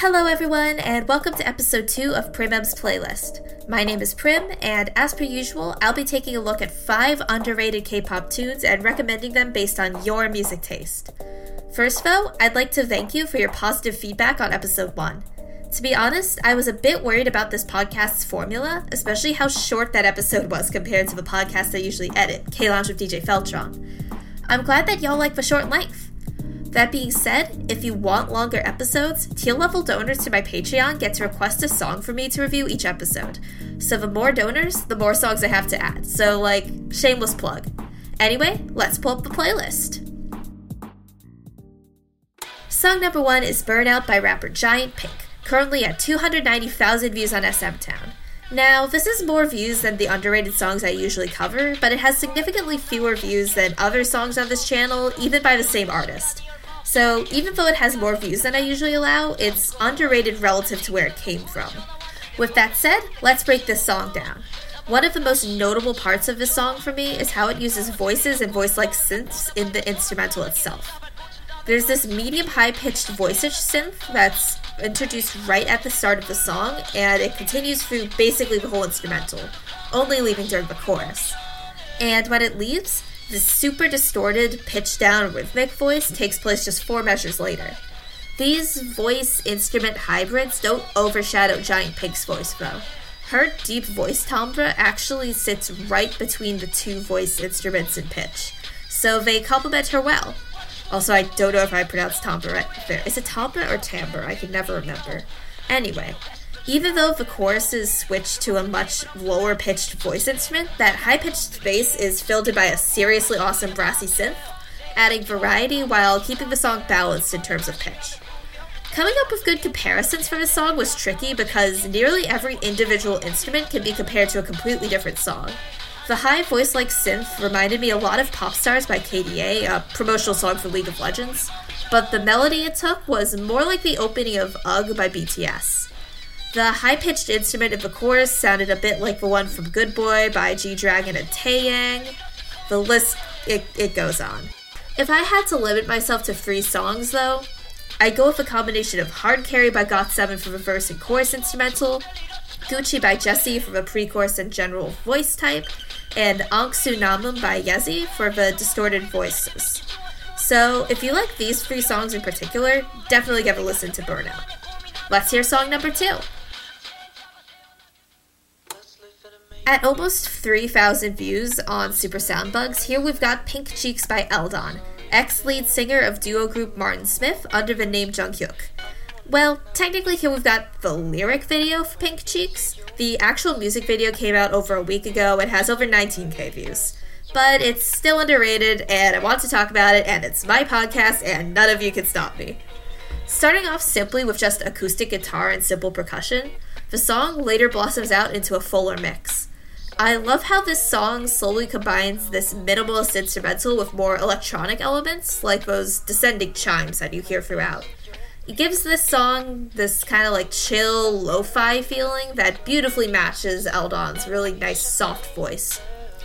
Hello, everyone, and welcome to episode 2 of Primm's Playlist. My name is Prim, and as per usual, I'll be taking a look at 5 underrated K pop tunes and recommending them based on your music taste. First, though, I'd like to thank you for your positive feedback on episode 1. To be honest, I was a bit worried about this podcast's formula, especially how short that episode was compared to the podcast I usually edit, K Lounge with DJ Feltron. I'm glad that y'all like the short length. That being said, if you want longer episodes, tier level donors to my Patreon get to request a song for me to review each episode. So the more donors, the more songs I have to add. So, like, shameless plug. Anyway, let's pull up the playlist. Song number one is Burnout by rapper Giant Pink, currently at 290,000 views on SM Town. Now, this is more views than the underrated songs I usually cover, but it has significantly fewer views than other songs on this channel, even by the same artist. So even though it has more views than I usually allow, it's underrated relative to where it came from. With that said, let's break this song down. One of the most notable parts of this song for me is how it uses voices and voice like synths in the instrumental itself. There's this medium high pitched voicage synth that's introduced right at the start of the song, and it continues through basically the whole instrumental, only leaving during the chorus. And when it leaves, the super distorted, pitched down rhythmic voice takes place just four measures later. These voice instrument hybrids don't overshadow Giant Pink's voice, though. Her deep voice timbre actually sits right between the two voice instruments in pitch, so they complement her well. Also, I don't know if I pronounced timbre right there. Is it timbre or timbre? I can never remember. Anyway, even though the choruses switch to a much lower pitched voice instrument, that high pitched space is filled by a seriously awesome brassy synth, adding variety while keeping the song balanced in terms of pitch. Coming up with good comparisons for this song was tricky because nearly every individual instrument can be compared to a completely different song. The high voice like synth reminded me a lot of Pop Stars by K/DA, a promotional song for League of Legends, but the melody it took was more like the opening of Ugh by BTS. The high pitched instrument of the chorus sounded a bit like the one from Good Boy by G Dragon and Taeyang. The list, it, it goes on. If I had to limit myself to three songs, though, I'd go with a combination of Hard Carry by GOT7 for the verse and chorus instrumental, Gucci by Jessi for the pre chorus and general voice type, and Angsu Namum by Yezi for the distorted voices. So, if you like these three songs in particular, definitely give a listen to Burnout. Let's hear song number two. At almost 3,000 views on Super Soundbugs, here we've got Pink Cheeks by Eldon, ex lead singer of duo group Martin Smith under the name Junghyuk. Well, technically, here we've got the lyric video for Pink Cheeks. The actual music video came out over a week ago and has over 19k views. But it's still underrated, and I want to talk about it, and it's my podcast, and none of you can stop me. Starting off simply with just acoustic guitar and simple percussion, the song later blossoms out into a fuller mix. I love how this song slowly combines this minimalist instrumental with more electronic elements, like those descending chimes that you hear throughout. It gives this song this kind of like chill, lo fi feeling that beautifully matches Eldon's really nice, soft voice.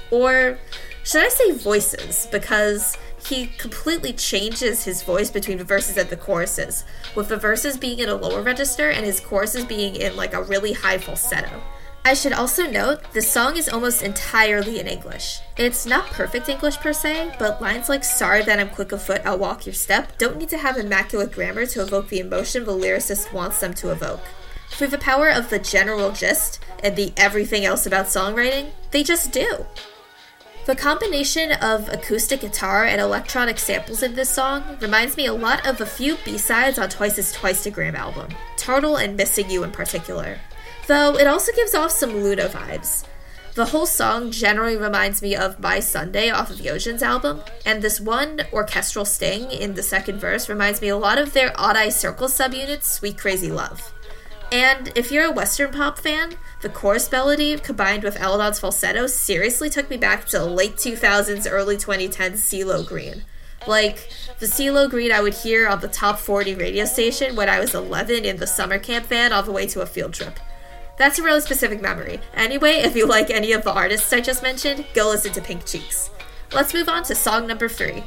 Or should I say voices? Because he completely changes his voice between the verses and the choruses, with the verses being in a lower register and his choruses being in like a really high falsetto. I should also note the song is almost entirely in English. It's not perfect English per se, but lines like sorry that I'm quick of foot, I'll walk your step don't need to have immaculate grammar to evoke the emotion the lyricist wants them to evoke. Through the power of the general gist and the everything else about songwriting, they just do. The combination of acoustic guitar and electronic samples in this song reminds me a lot of a few B-sides on Twice's Twicetagram album, Turtle and Missing You in particular though it also gives off some LOONA vibes. The whole song generally reminds me of My Sunday off of Yeojin's album, and this one orchestral sting in the second verse reminds me a lot of their Odd Eye Circle subunits, Sweet Crazy Love. And if you're a Western pop fan, the chorus melody combined with Eldon's falsetto seriously took me back to late 2000s, early 2010s CeeLo Green. Like the CeeLo Green I would hear on the top 40 radio station when I was 11 in the summer camp van all the way to a field trip. That's a really specific memory. Anyway, if you like any of the artists I just mentioned, go listen to Pink Cheeks. Let's move on to song number three.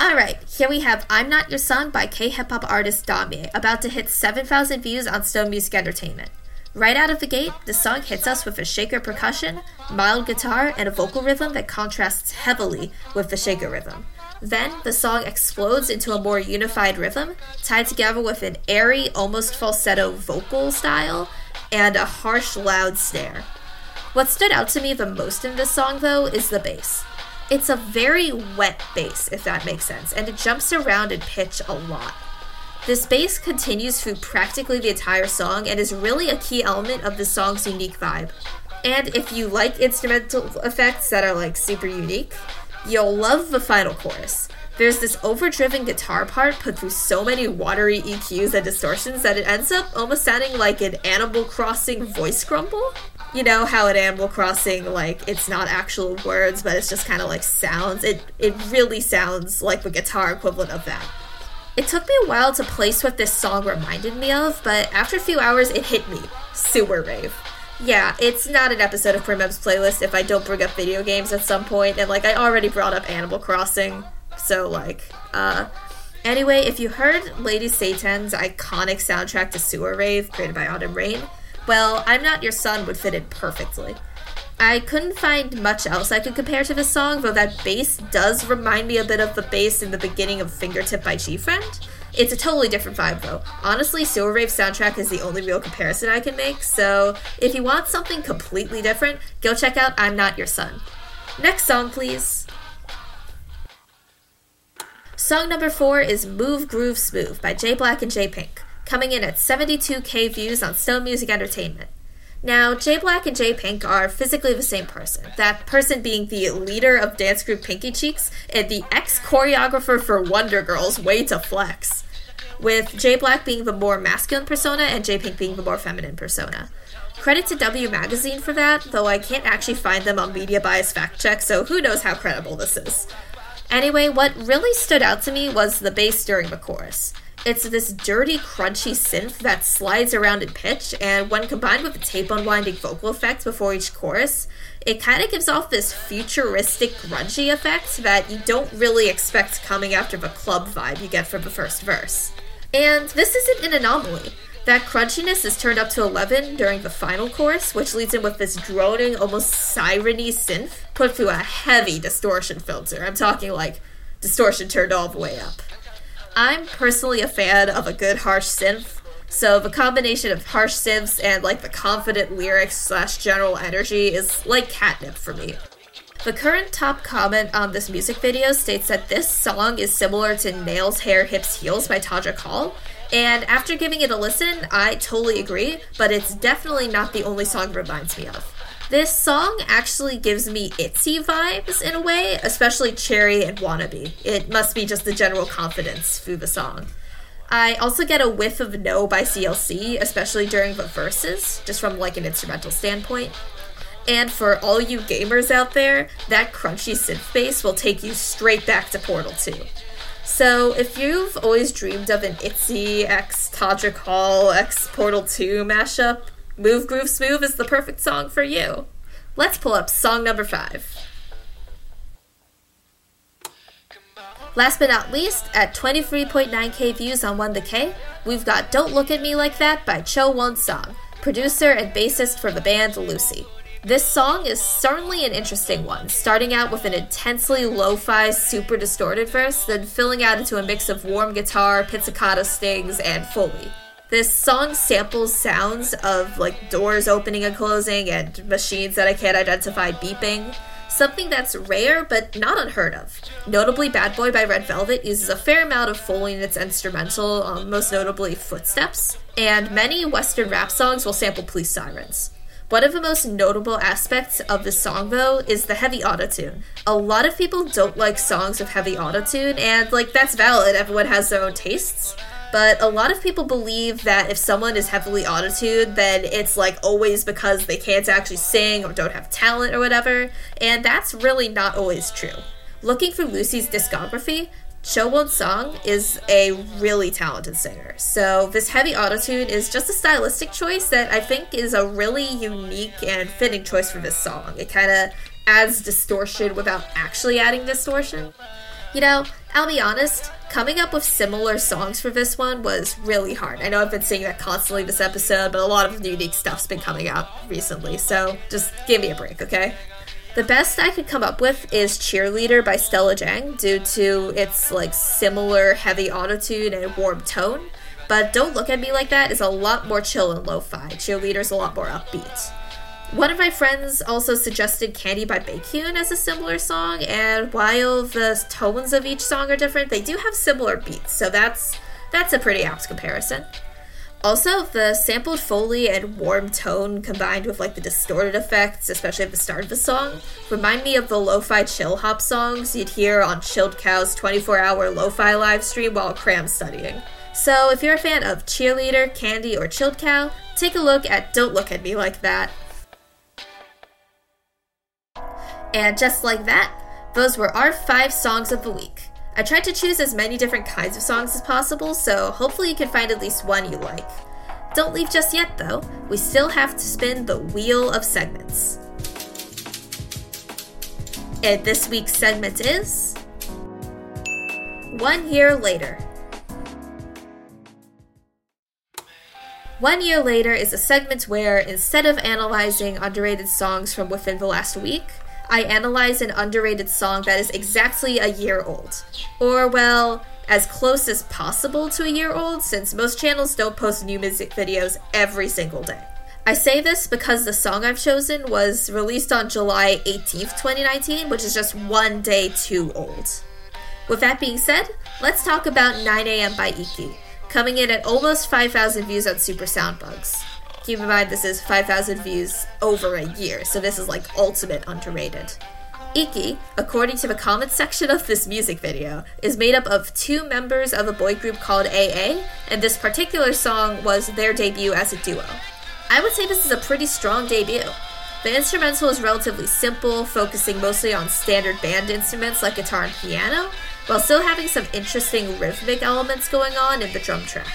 Alright, here we have I'm Not Your Son by K hip hop artist Dami, about to hit 7,000 views on Stone Music Entertainment. Right out of the gate, the song hits us with a shaker percussion, mild guitar, and a vocal rhythm that contrasts heavily with the shaker rhythm. Then, the song explodes into a more unified rhythm, tied together with an airy, almost falsetto vocal style and a harsh, loud snare. What stood out to me the most in this song, though, is the bass. It's a very wet bass, if that makes sense, and it jumps around in pitch a lot. This bass continues through practically the entire song and is really a key element of the song's unique vibe. And if you like instrumental effects that are like super unique, you'll love the final chorus. There's this overdriven guitar part put through so many watery EQs and distortions that it ends up almost sounding like an Animal Crossing voice grumble. You know how at Animal Crossing, like it's not actual words, but it's just kind of like sounds. It it really sounds like the guitar equivalent of that. It took me a while to place what this song reminded me of, but after a few hours, it hit me. Sewer Rave. Yeah, it's not an episode of Primm's playlist if I don't bring up video games at some point, and like I already brought up Animal Crossing, so like, uh. Anyway, if you heard Lady Satan's iconic soundtrack to Sewer Rave, created by Autumn Rain, well, I'm Not Your Son would fit in perfectly. I couldn't find much else I could compare to this song, though that bass does remind me a bit of the bass in the beginning of Fingertip by GFriend. It's a totally different vibe though. Honestly, Sewer Rave soundtrack is the only real comparison I can make, so if you want something completely different, go check out I'm Not Your Son. Next song, please. Song number four is Move Groove Smooth by J Black and J Pink, coming in at 72k views on Stone Music Entertainment. Now, J Black and J Pink are physically the same person. That person being the leader of dance group Pinky Cheeks and the ex choreographer for Wonder Girls, Way to Flex. With J Black being the more masculine persona and J Pink being the more feminine persona. Credit to W Magazine for that, though I can't actually find them on Media Bias Fact Check, so who knows how credible this is. Anyway, what really stood out to me was the bass during the chorus. It's this dirty, crunchy synth that slides around in pitch, and when combined with the tape unwinding vocal effects before each chorus, it kind of gives off this futuristic, grungy effect that you don't really expect coming after the club vibe you get from the first verse. And this isn't an anomaly. That crunchiness is turned up to 11 during the final chorus, which leads in with this droning, almost sireny synth put through a heavy distortion filter. I'm talking like distortion turned all the way up. I'm personally a fan of a good harsh synth, so the combination of harsh synths and like the confident lyrics slash general energy is like catnip for me. The current top comment on this music video states that this song is similar to Nails, Hair, Hips, Heels by Todrick Hall, and after giving it a listen, I totally agree, but it's definitely not the only song it reminds me of. This song actually gives me Itzy vibes in a way, especially Cherry and Wannabe. It must be just the general confidence through the song. I also get a whiff of No by CLC, especially during the verses, just from like an instrumental standpoint. And for all you gamers out there, that crunchy synth bass will take you straight back to Portal 2. So if you've always dreamed of an Itzy X Todrick Hall X Portal 2 mashup, Move Groove Smooth is the perfect song for you. Let's pull up song number five. Last but not least, at 23.9k views on 1TheK, we've got Don't Look at Me Like That by Cho Won Song, producer and bassist for the band Lucy. This song is certainly an interesting one, starting out with an intensely lo fi, super distorted verse, then filling out into a mix of warm guitar, pizzicato stings, and Foley. This song samples sounds of like doors opening and closing and machines that I can't identify beeping. Something that's rare but not unheard of. Notably, Bad Boy by Red Velvet uses a fair amount of Foley in its instrumental, um, most notably footsteps, and many Western rap songs will sample police sirens. One of the most notable aspects of the song, though, is the heavy autotune. A lot of people don't like songs with heavy autotune, and like that's valid, everyone has their own tastes but a lot of people believe that if someone is heavily autotuned, then it's like always because they can't actually sing or don't have talent or whatever, and that's really not always true. Looking through Lucy's discography, Cho Won Song is a really talented singer. So this heavy autotune is just a stylistic choice that I think is a really unique and fitting choice for this song. It kind of adds distortion without actually adding distortion. You know, I'll be honest, coming up with similar songs for this one was really hard. I know I've been saying that constantly this episode, but a lot of unique stuff's been coming out recently, so just give me a break, okay? The best I could come up with is Cheerleader by Stella Jang due to its like similar heavy autotune and warm tone. But Don't Look at Me Like That is a lot more chill and lo-fi. Cheerleader's a lot more upbeat. One of my friends also suggested Candy by Baekhyun as a similar song, and while the tones of each song are different, they do have similar beats, so that's that's a pretty apt comparison. Also, the sampled foley and warm tone combined with like the distorted effects, especially at the start of the song, remind me of the lo-fi chill hop songs you'd hear on Chilled Cow's 24-hour lo-fi live stream while cram studying. So, if you're a fan of Cheerleader, Candy, or Chilled Cow, take a look at Don't Look at Me Like That And just like that, those were our five songs of the week. I tried to choose as many different kinds of songs as possible, so hopefully you can find at least one you like. Don't leave just yet, though. We still have to spin the wheel of segments. And this week's segment is. One Year Later. One Year Later is a segment where, instead of analyzing underrated songs from within the last week, I analyze an underrated song that is exactly a year old. Or, well, as close as possible to a year old, since most channels don't post new music videos every single day. I say this because the song I've chosen was released on July 18th, 2019, which is just one day too old. With that being said, let's talk about 9am by Iki, coming in at almost 5,000 views on Super Soundbugs. Keep in mind, this is 5,000 views over a year, so this is like ultimate underrated. Iki, according to the comments section of this music video, is made up of two members of a boy group called AA, and this particular song was their debut as a duo. I would say this is a pretty strong debut. The instrumental is relatively simple, focusing mostly on standard band instruments like guitar and piano, while still having some interesting rhythmic elements going on in the drum track.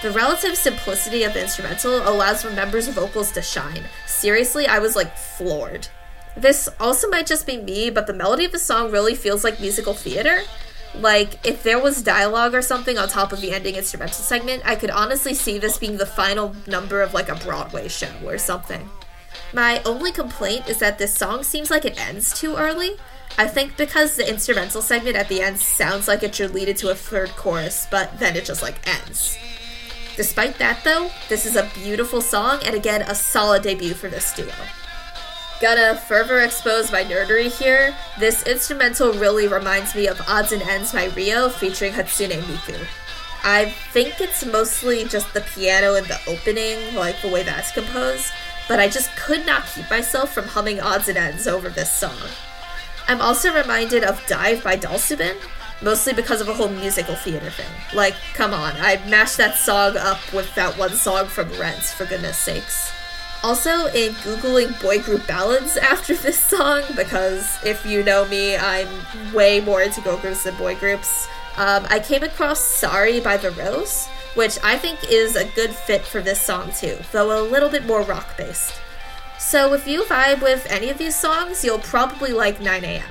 The relative simplicity of the instrumental allows for members' vocals to shine. Seriously, I was like floored. This also might just be me, but the melody of the song really feels like musical theater. Like, if there was dialogue or something on top of the ending instrumental segment, I could honestly see this being the final number of like a Broadway show or something. My only complaint is that this song seems like it ends too early. I think because the instrumental segment at the end sounds like it should lead into a third chorus, but then it just like ends. Despite that, though, this is a beautiful song and again a solid debut for this duo. Gonna further expose my nerdery here, this instrumental really reminds me of Odds and Ends by ryo featuring Hatsune Miku. I think it's mostly just the piano in the opening, like the way that's composed, but I just could not keep myself from humming Odds and Ends over this song. I'm also reminded of Dive by Dalsubin, mostly because of a whole musical theater thing. Like, come on, I mashed that song up with that one song from Rent, for goodness sakes. Also, in Googling boy group ballads after this song, because if you know me, I'm way more into girl groups than boy groups, um, I came across Sorry by The Rose, which I think is a good fit for this song too, though a little bit more rock based. So if you vibe with any of these songs, you'll probably like 9am.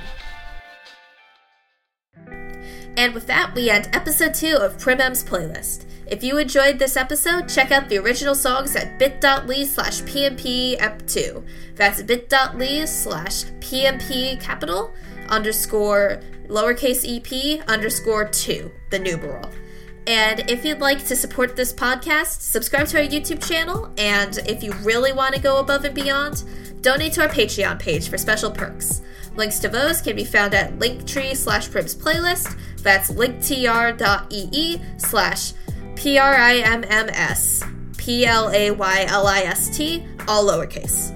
And with that, we end episode 2 of Primm's playlist. If you enjoyed this episode, check out the original songs at bit.ly slash pmp2. That's bit.ly slash pmp capital underscore lowercase ep underscore 2, the numeral. And if you'd like to support this podcast, subscribe to our YouTube channel. And if you really want to go above and beyond, donate to our Patreon page for special perks. Links to those can be found at linktree slash prims playlist. That's linktr.ee slash P-R-I-M-M-S P-L-A-Y-L-I-S-T, all lowercase.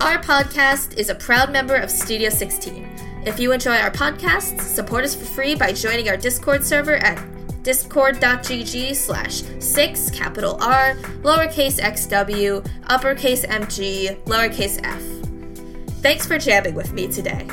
Our podcast is a proud member of Studio 16. If you enjoy our podcasts, support us for free by joining our Discord server at discord.gg slash 6 capital R lowercase xw uppercase mg lowercase f. Thanks for jamming with me today.